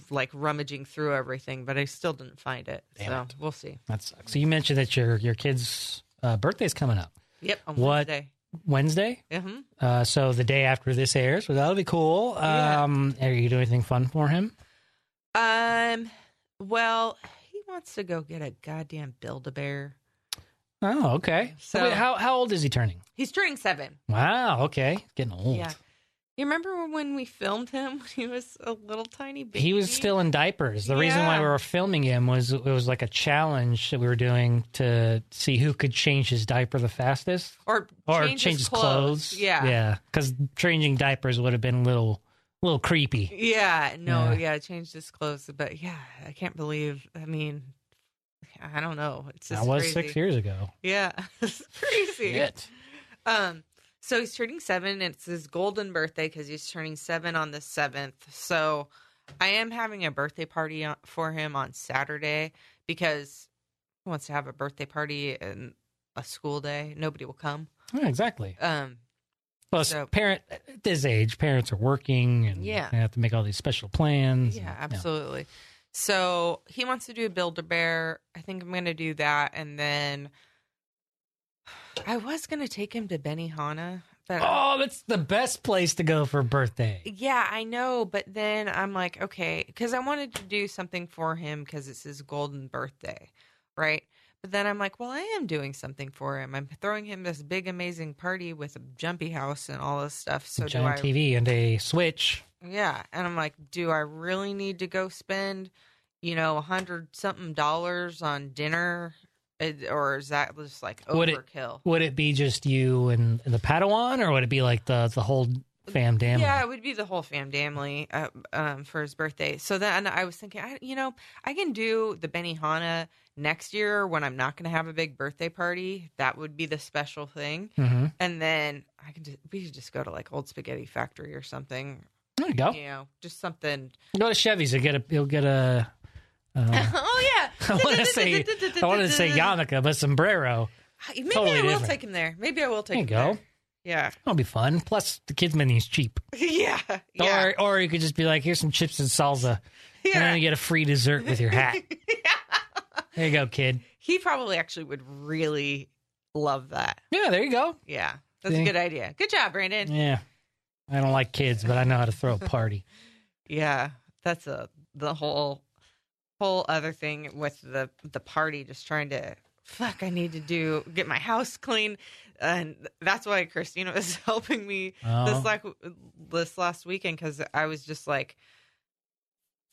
like rummaging through everything, but I still didn't find it. Damn so it. we'll see. That sucks. So you mentioned that your your kid's uh, birthday's coming up Yep, on What- Wednesday. Wednesday. hmm Uh, so the day after this airs, so that'll be cool. Yeah. Um, are you doing anything fun for him? Um. Well, he wants to go get a goddamn Build a Bear. Oh, okay. So- Wait, how how old is he turning? He's turning seven. Wow. Okay, getting old. Yeah. You remember when we filmed him when he was a little tiny baby? He was still in diapers. The reason why we were filming him was it was like a challenge that we were doing to see who could change his diaper the fastest or or change, change, his clothes. Yeah. yeah. Because changing diapers would have been a little, little creepy. Yeah, no, Yeah. yeah, changed his clothes, but yeah, I can't believe. I mean, I don't know. It's just That was crazy. six years ago. Yeah, it's crazy. Shit. Um, so he's turning seven. It's his golden birthday because he's turning seven on the seventh. So I am having a birthday party for him on Saturday because he wants to have a birthday party and a school day. Nobody will come. Yeah, exactly. Um, Plus, So- parent at this age, parents are working and Yeah. they have to make all these special plans. Yeah, and- absolutely. So he wants to do a Build a Bear. I think I'm going to do that, and then I was going to take him to Benihana, but Oh, that's the best place to go for a birthday. yeah, I know. But then I'm like, okay, because I wanted to do something for him because it's his golden birthday, right? But then I'm like, well, I am doing something for him. I'm throwing him this big, amazing party with a jumpy house and all this stuff. So do Giant I TV and a Switch. Yeah. And I'm like, do I really need to go spend, you know, a hundred something dollars on dinner? It- Or is that just like Would it- overkill? Would it be just you and, and the Padawan, or would it be like the the whole fam damn? Yeah, it would be the whole fam family uh, um, for his birthday. So then I was thinking, I, you know, I can do the Benihana next year when I'm not going to have a big birthday party. That would be the special thing. hmm And then I can just, we could just go to like Old Spaghetti Factory or something. There you go. You know, just something. Go to Chevy's. You'll get a. You'll get a. Uh, oh yeah. I want to say. I wanted to say yarmulke, but sombrero. Maybe Totally I will different. take him there. Maybe I will take There you him go. there. Yeah. That'll be fun. Plus, the kids' menu is cheap. yeah. Yeah. Or, or you could just be like, "Here's some chips and salsa," and then you get a free dessert with your hat. yeah. There you go, kid. He probably actually would really love that. Yeah, there you go. Yeah. That's See? a good idea. Good job, Brandon. Yeah, I don't like kids, but I know how to throw a party. Yeah. That's a the whole whole other thing with the the party just trying to fuck I need to do get my house clean and that's why Christina was helping me Oh. this like this last weekend because I was just like,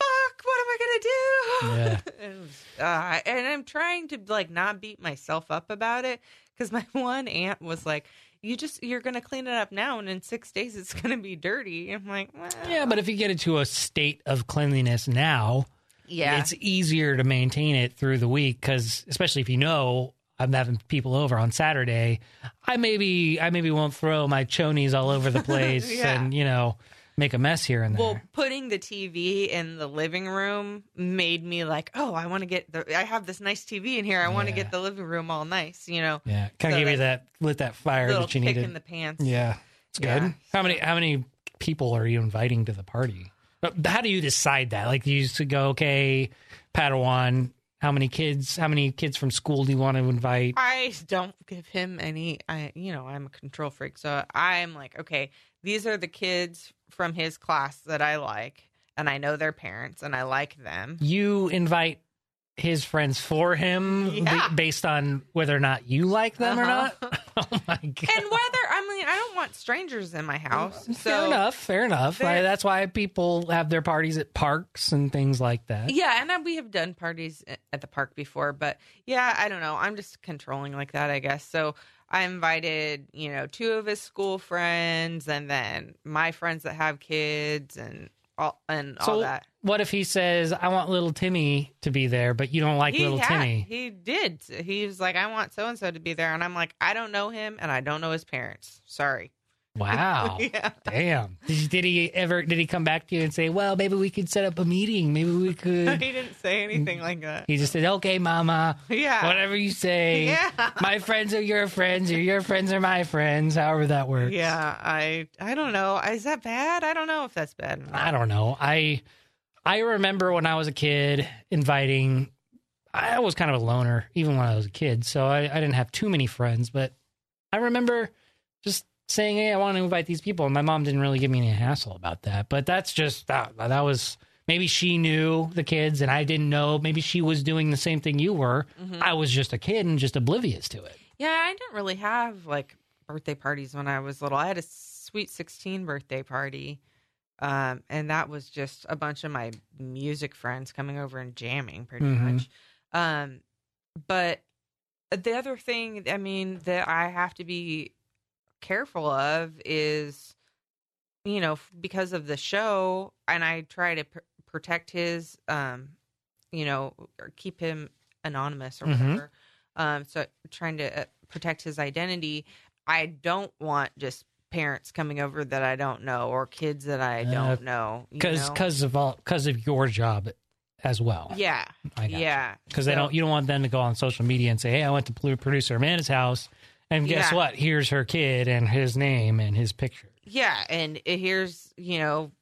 "Fuck, what am I gonna do?" Yeah. and, uh, and I'm trying to like not beat myself up about it because my one aunt was like, "You just you're gonna clean it up now, and in six days it's gonna be dirty." I'm like, well, Yeah, but if you get into a state of cleanliness now, yeah, it's easier to maintain it through the week because, especially if you know I'm having people over on Saturday, I maybe I maybe won't throw my chonies all over the place Yeah. and you know make a mess here and there. Well, putting the TV in the living room made me like, oh, I want to get the. I have this nice TV in here. I want to Yeah. get the living room all nice. You know, yeah, kind so of give you that that lit that fire that you kick needed. in the pants. yeah, it's good. Yeah. How many how many people are you inviting to the party? How do you decide that? Like you used to go, okay, Padawan. How many kids? How many kids from school do you want to invite? I don't give him any. I, you know, I'm a control freak, so I'm like, okay, these are the kids from his class that I like, and I know their parents, and I like them. you invite his friends for him Yeah. based on whether or not you like them or Uh-huh. not. oh my god! And whether I mean, I don't want strangers in my house. So fair enough. Fair enough. I- that's why people have their parties at parks and things like that. Yeah, and uh, we have done parties at the park before, but yeah, I don't know. I'm just controlling like that, I guess. So I invited, you know, two of his school friends, and then my friends that have kids, and all and all So that. what if he says, "I want little Timmy to be there," but you don't like little had- Timmy? He did. He was like, I want so and so to be there. And I'm like, I don't know him and I don't know his parents. Sorry. Wow. yeah. Damn. Did, you- did he ever? Did he come back to you and say, "Well, maybe we could set up a meeting. Maybe we could." he didn't say anything like that. he just said, "Okay, Mama. Yeah. Whatever you say. Yeah. My friends are your friends, or your friends are my friends. However that works. Yeah. I I don't know. Is that bad? I don't know if that's bad. I don't know. I I remember when I was a kid inviting. I was kind of a loner even when I was a kid, so I, I didn't have too many friends. But I remember just saying, "Hey, I want to invite these people," and my mom didn't really give me any hassle about that. But that's just that. That was maybe she knew the kids, and I didn't know. Maybe she was doing the same thing you were. Mhm. I was just a kid and just oblivious to it. Yeah, I didn't really have like birthday parties when I was little. I had a sweet 16 birthday party. Um, and that was just a bunch of my music friends coming over and jamming pretty Mhm. much. Um, but the other thing, I mean, that I have to be careful of is, you know, because of the show, and I try to pr- protect his, um, you know, or keep him anonymous or Mhm. whatever. Um, so trying to uh, protect his identity. I don't want just parents coming over that I don't know or kids that I Uh, don't know. Because because of all because of your job as well. yeah, I got you. yeah, because they don't. You don't want them to go on social media and say, "Hey, I went to producer Amanda's house, And guess Yeah. what? Here's her kid and his name and his picture. Yeah, and it- here's you know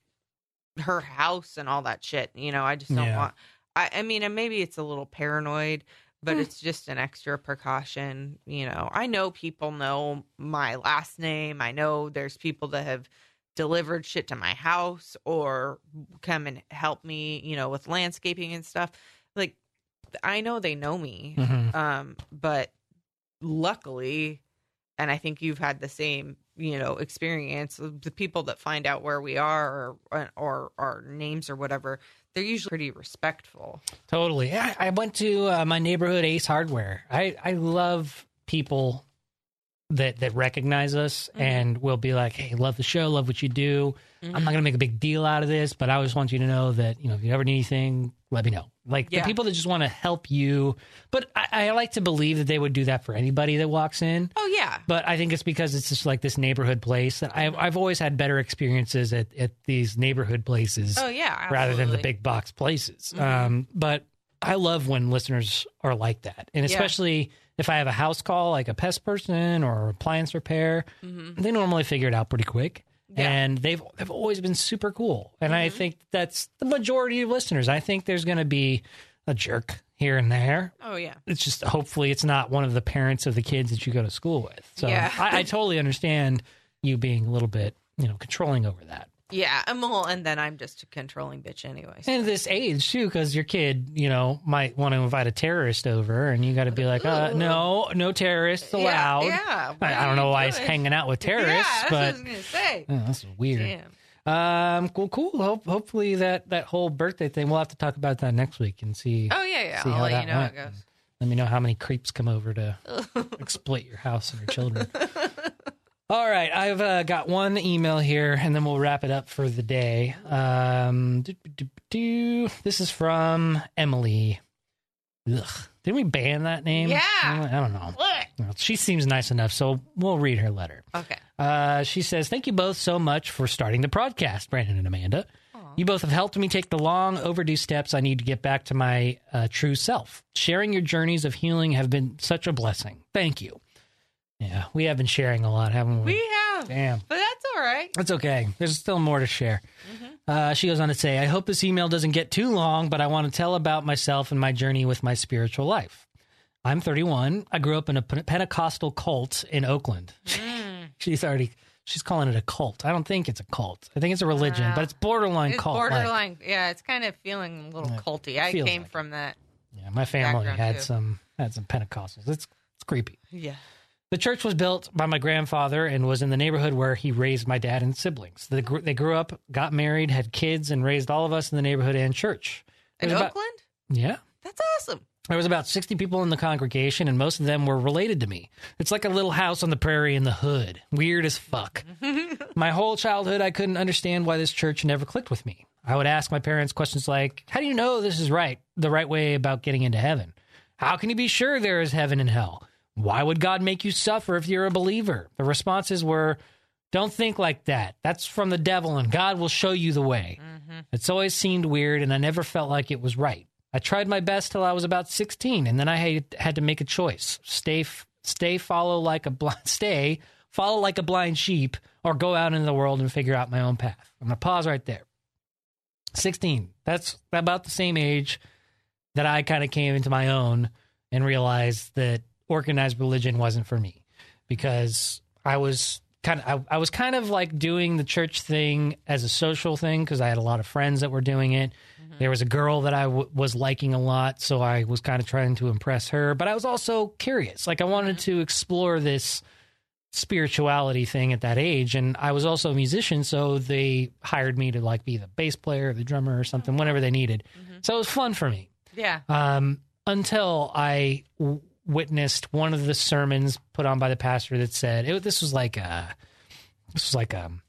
her house and all that shit. You know, I just don't Yeah. want. I, I mean, and maybe it's a little paranoid, but Hmm. it's just an extra precaution. You know, I know people know my last name. I know there's people that have delivered shit to my house or come and help me. You know, with landscaping and stuff. Like, I know they know me. Mhm. Um, but luckily, and I think you've had the same, you know, experience. The people that find out where we are or or our names or whatever, they're usually pretty respectful. Totally. I, I went to uh, my neighborhood Ace Hardware. I, I love people that that recognize us Mhm. and will be like, "Hey, love the show, love what you do. Mm-hmm. I'm not gonna make a big deal out of this, but I just want you to know that you know if you ever need anything, let me know." Like Yeah. the people that just want to help you. But I, I like to believe that they would do that for anybody that walks in. Oh yeah, But I think it's because it's just like this neighborhood place that I've I've always had better experiences at, at these neighborhood places oh yeah, rather than the big box places. Mhm. Um, but I love when listeners are like that, and Yeah. If I have a house call, like a pest person or appliance repair, Mhm. they normally figure it out pretty quick. Yeah. And they've they've always been super cool, and I Mhm. think that's the majority of listeners. I think there's going to be a jerk here and there. Oh yeah, It's just hopefully it's not one of the parents of the kids that you go to school with. So Yeah. I, I totally understand you being a little bit you know controlling over that. Yeah. And well, and then I'm just a controlling bitch anyways. And this age too, because your kid, you know, might want to invite a terrorist over, and you got to be like, uh, no, no terrorists allowed. Yeah, yeah. I, I don't know why he's hanging out with terrorists, yeah, that's what I but was gonna say. oh, that's weird. Damn. Um, cool, cool. Hope, hopefully that that whole birthday thing, we'll have to talk about that next week and see. Oh yeah, yeah. see I'll how let that you know how went. it Let me know how many creeps come over to exploit your house and your children. All right, I've uh, got one email here, and then we'll wrap it up for the day. Um, do, do, do. This is from Emily. Ugh. Didn't we ban that name? Yeah. I don't know. Well, She seems nice enough, so we'll read her letter. okay. Uh, she says, Thank you both so much for starting the podcast, Brandon and Amanda. Aw. You both have helped me take the long overdue steps I need to get back to my uh, true self. Sharing your journeys of healing have been such a blessing. Thank you. Yeah, we have been sharing a lot, haven't we? We have, Damn. but that's all right. That's okay. There's still more to share. Uh, she goes on to say, I hope this email doesn't get too long, but I want to tell about myself and my journey with my spiritual life. I'm 31. I grew up in a Pentecostal cult in Oakland. Mm. She's already she's calling it a cult. I don't think it's a cult. I think it's a religion, Wow. but it's borderline It's cult. borderline. yeah, it's kind of feeling a little Yeah, culty. I came like from that. yeah, my family had too. some had some Pentecostals. It's it's creepy. Yeah. The church was built by my grandfather and was in the neighborhood where he raised my dad and siblings. They grew, they grew up, got married, had kids, and raised all of us in the neighborhood and church. In about- Oakland? Yeah. That's awesome. There was about 60 people in the congregation, and most of them were related to me. It's like a little house on the prairie in the hood. Weird as fuck. my whole childhood, I couldn't understand why this church never clicked with me. I would ask my parents questions like, How do you know this is right, the right way about getting into heaven? How can you be sure there is heaven and hell? Why would God make you suffer if you're a believer? The responses were, Don't think like that. That's from the devil, and God will show you the way. Mm-hmm. It's always seemed weird, and I never felt like it was right. I tried my best till I was about 16, and then I had, to make a choice: stay, stay, follow like a blind, stay, follow like a blind sheep, or go out into the world and figure out my own path. I'm gonna pause right there. 16. That's about the same age that I kind of came into my own and realized that organized religion wasn't for me because I was kind of I, I was kind of like doing the church thing as a social thing because I had a lot of friends that were doing it. There was a girl that I w- was liking a lot, so I was kind of trying to impress her. But I was also curious, like I wanted to explore this spirituality thing at that age, and I was also a musician, so they hired me to like be the bass player, or the drummer, or something, whenever they needed. So it was fun for me Yeah. um, until I w- witnessed one of the sermons put on by the pastor that said it, this was like a this was like um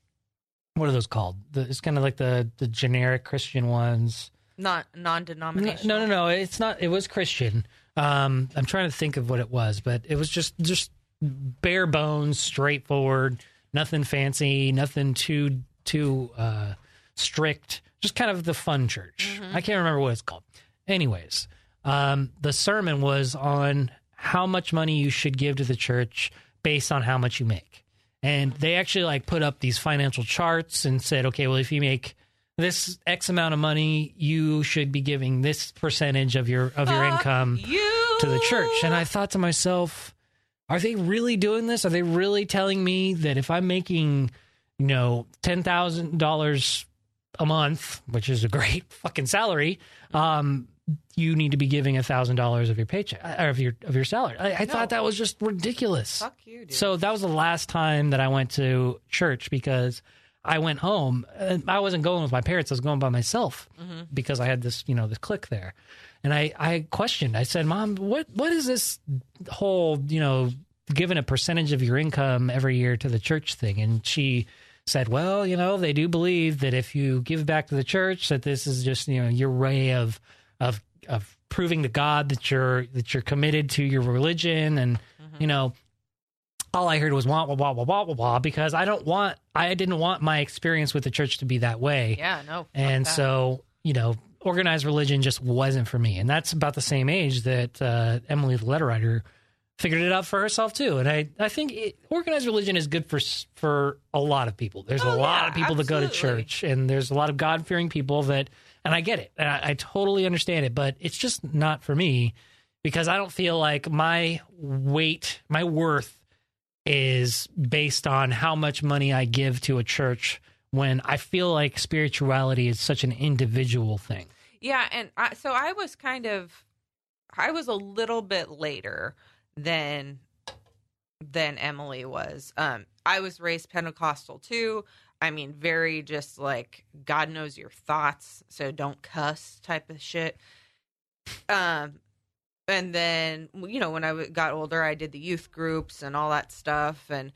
what are those called? The, it's kind of like the the generic Christian ones. Not non-denominational. no, no, no. It's not. It was Christian. Um, I'm trying to think of what it was, but it was just just bare bones, straightforward, nothing fancy, nothing too too uh, strict. Just kind of the fun church. I can't remember what it's called. Anyways, um, the sermon was on how much money you should give to the church based on how much you make. And they actually like put up these financial charts and said, okay, well, if you make this X amount of money, you should be giving this percentage of your of your income you to the church. And I thought to myself, are they really doing this? Are they really telling me that if I'm making, you know, ten thousand dollars a month, which is a great fucking salary, um, you need to be giving a thousand dollars of your paycheck uh, or of your of your salary? I, I No. thought that was just ridiculous. fuck you, dude. So that was the last time that I went to church because I went home. and I wasn't going with my parents. I was going by myself mm-hmm. because I had this, you know, this clique there. And I, I questioned. I said, "Mom, what, what is this whole, you know, giving a percentage of your income every year to the church thing?" And she said, "Well, you know, they do believe that if you give back to the church, that this is just, you know, your way of, of, of proving to God that you're that you're committed to your religion, and you know." all I heard was wah wah wah wah wah wah wah because I don't want I didn't want my experience with the church to be that way. yeah, no. and so, you know, organized religion just wasn't for me. And that's about the same age that uh, Emily the letter writer figured it out for herself too. And I I think it, organized religion is good for for a lot of people. There's a Oh, lot yeah, of people that go to church and there's a lot of God-fearing people that and I get it. And I, I totally understand it, but it's just not for me because I don't feel like my weight, my worth is based on how much money I give to a church when I feel like spirituality is such an individual thing. Yeah, and I, so I was kind of, I was a little bit later than than Emily was. Um, I was raised Pentecostal too. I mean, very just like God knows your thoughts, so don't cuss type of shit. Um, and then you know when I got older, I did the youth groups and all that stuff, and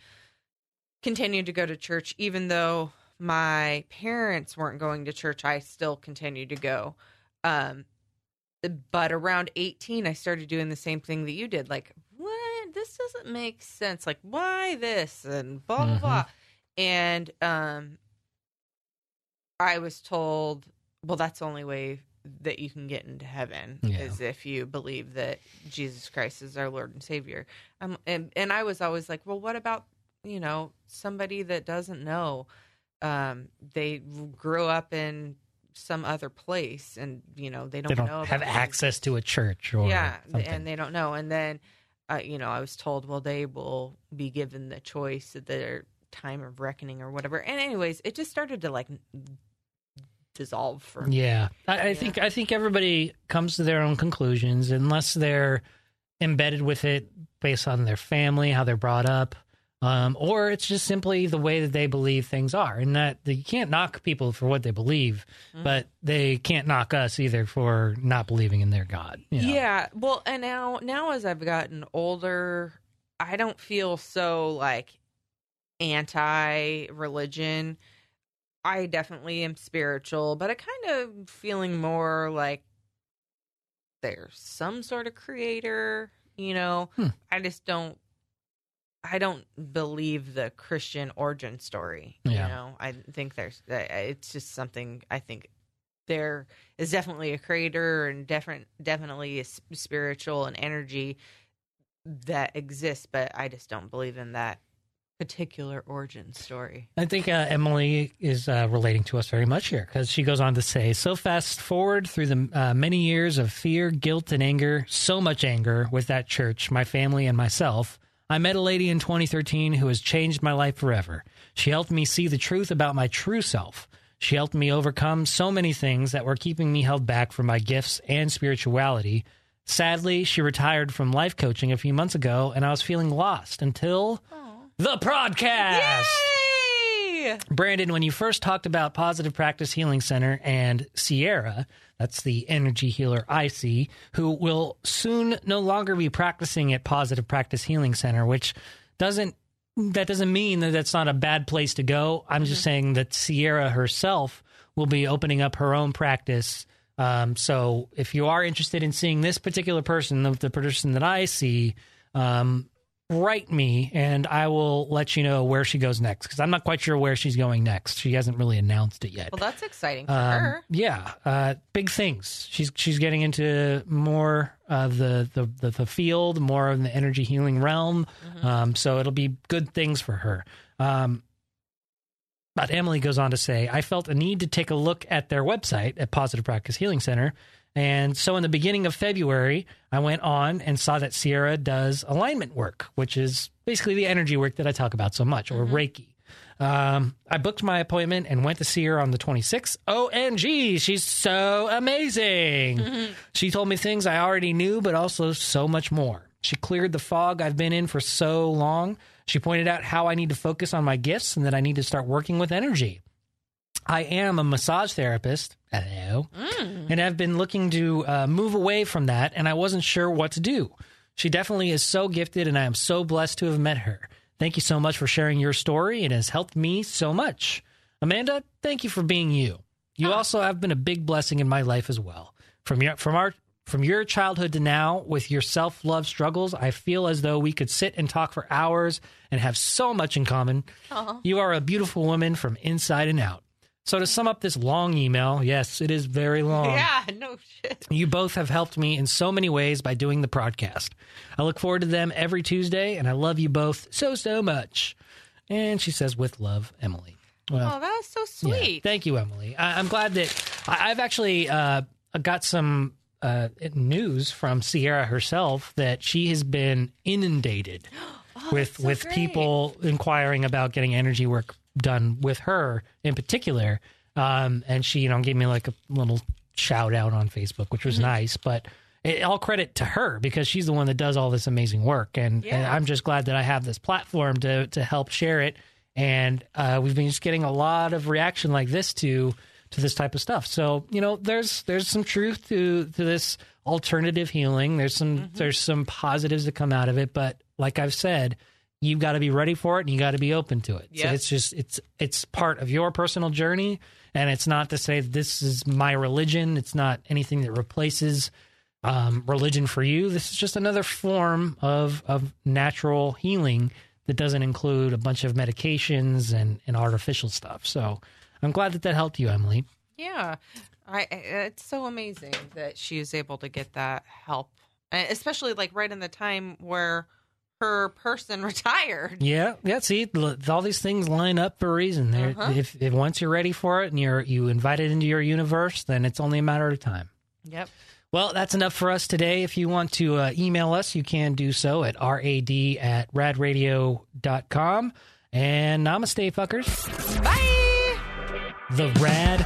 continued to go to church, even though my parents weren't going to church. I still continued to go. Um, but around 18, I started doing the same thing that you did. Like, what? This doesn't make sense. Like, why this? And blah, blah, Mhm. blah. And um, I was told, well, that's the only way that you can get into heaven Yeah. is if you believe that Jesus Christ is our Lord and Savior. Um, and, and I was always like, well, what about, you know, somebody that doesn't know? Um, they grew up in some other place and, you know, they don't, They don't know have about access to a church or yeah something. and they don't know and then uh, you know i was told well they will be given the choice at their time of reckoning or whatever and anyways it just started to like dissolve for me Yeah, I, I Yeah. think I think everybody comes to their own conclusions unless they're embedded with it based on their family, how they're brought up, um, or it's just simply the way that they believe things are. And that that you can't knock people for what they believe, Mm-hmm. but they can't knock us either for not believing in their God. you know? yeah well and now now as i've gotten older i don't feel so like anti religion i definitely am spiritual but i kind of feeling more like there's some sort of creator you know Hmm. i just don't i don't believe the christian origin story Yeah. you know i think there's uh, it's just something i think there is definitely a creator and different definitely a spiritual and energy that exists but i just don't believe in that particular origin story I think uh, Emily is uh, relating to us very much here because she goes on to say, so fast forward through the uh, many years of fear, guilt, and anger, so much anger with that church, my family, and myself. I met a lady in 2013 who has changed my life forever. She helped me see the truth about my true self. She helped me overcome so many things that were keeping me held back from my gifts and spirituality. Sadly, she retired from life coaching a few months ago, and I was feeling lost until the podcast. Yay! Brandon, when you first talked about Positive Practice Healing Center and Sierra, that's the energy healer I see, who will soon no longer be practicing at Positive Practice Healing Center, which doesn't that doesn't mean that that's not a bad place to go. I'm just saying that Sierra herself will be opening up her own practice. Um, so if you are interested in seeing this particular person, the, the person that I see, um, write me and I will let you know where she goes next because I'm not quite sure where she's going next. She hasn't really announced it yet. Well, that's exciting for Um, her. Yeah, uh, big things. She's she's getting into more of the, the the the field, more of the energy healing realm. Um, so it'll be good things for her. Um, but Emily goes on to say, I felt a need to take a look at their website at Positive Practice Healing Center. And so in the beginning of February, I went on and saw that Sierra does alignment work, which is basically the energy work that I talk about so much, or Reiki. Um, I booked my appointment and went to see her on the 26th. OMG, she's so amazing. She told me things I already knew, but also so much more. She cleared the fog I've been in for so long. She pointed out how I need to focus on my gifts and that I need to start working with energy. I am a massage therapist. Hello. And I've been looking to uh, move away from that, and I wasn't sure what to do. She definitely is so gifted, and I am so blessed to have met her. Thank you so much for sharing your story. It has helped me so much. Amanda, thank you for being you. You also have been a big blessing in my life as well. From your from our from your childhood to now, with your self love struggles, I feel as though we could sit and talk for hours and have so much in common. You are a beautiful woman from inside and out. So to sum up this long email, yes, it is very long. Yeah, no shit. You both have helped me in so many ways by doing the podcast. I look forward to them every Tuesday, and I love you both so, so much. And she says, with love, Emily. Well, Oh, that was so yeah. sweet. Thank you, Emily. I, I'm glad that I, I've actually uh, got some uh, news from Sierra herself that she has been inundated with Oh, so with great. people inquiring about getting energy work done with her in particular. Um, and she, you know, gave me like a little shout out on Facebook, which was Mm-hmm. nice. But it, all credit to her because she's the one that does all this amazing work, and, and I'm just glad that I have this platform to to help share it. And uh, we've been just getting a lot of reaction like this to to this type of stuff. So you know, there's there's some truth to to this alternative healing. There's some Mm-hmm. there's some positives that come out of it, but like I've said, you've got to be ready for it and you got to be open to it. So it's just it's it's part of your personal journey, and it's not to say that this is my religion. It's not anything that replaces um, religion for you. This is just another form of of natural healing that doesn't include a bunch of medications and and artificial stuff. So I'm glad that that helped you, Emily. Yeah, I. It's so amazing that she was able to get that help, especially like right in the time where her person retired. Yeah, yeah. See, all these things line up for a reason. Uh-huh. if, if once you're ready for it and you're you invite it into your universe, then it's only a matter of time. Yep. Well, that's enough for us today. If you want to uh, email us, you can do so at rad at radradio.com. And namaste, fuckers. Bye. The Rad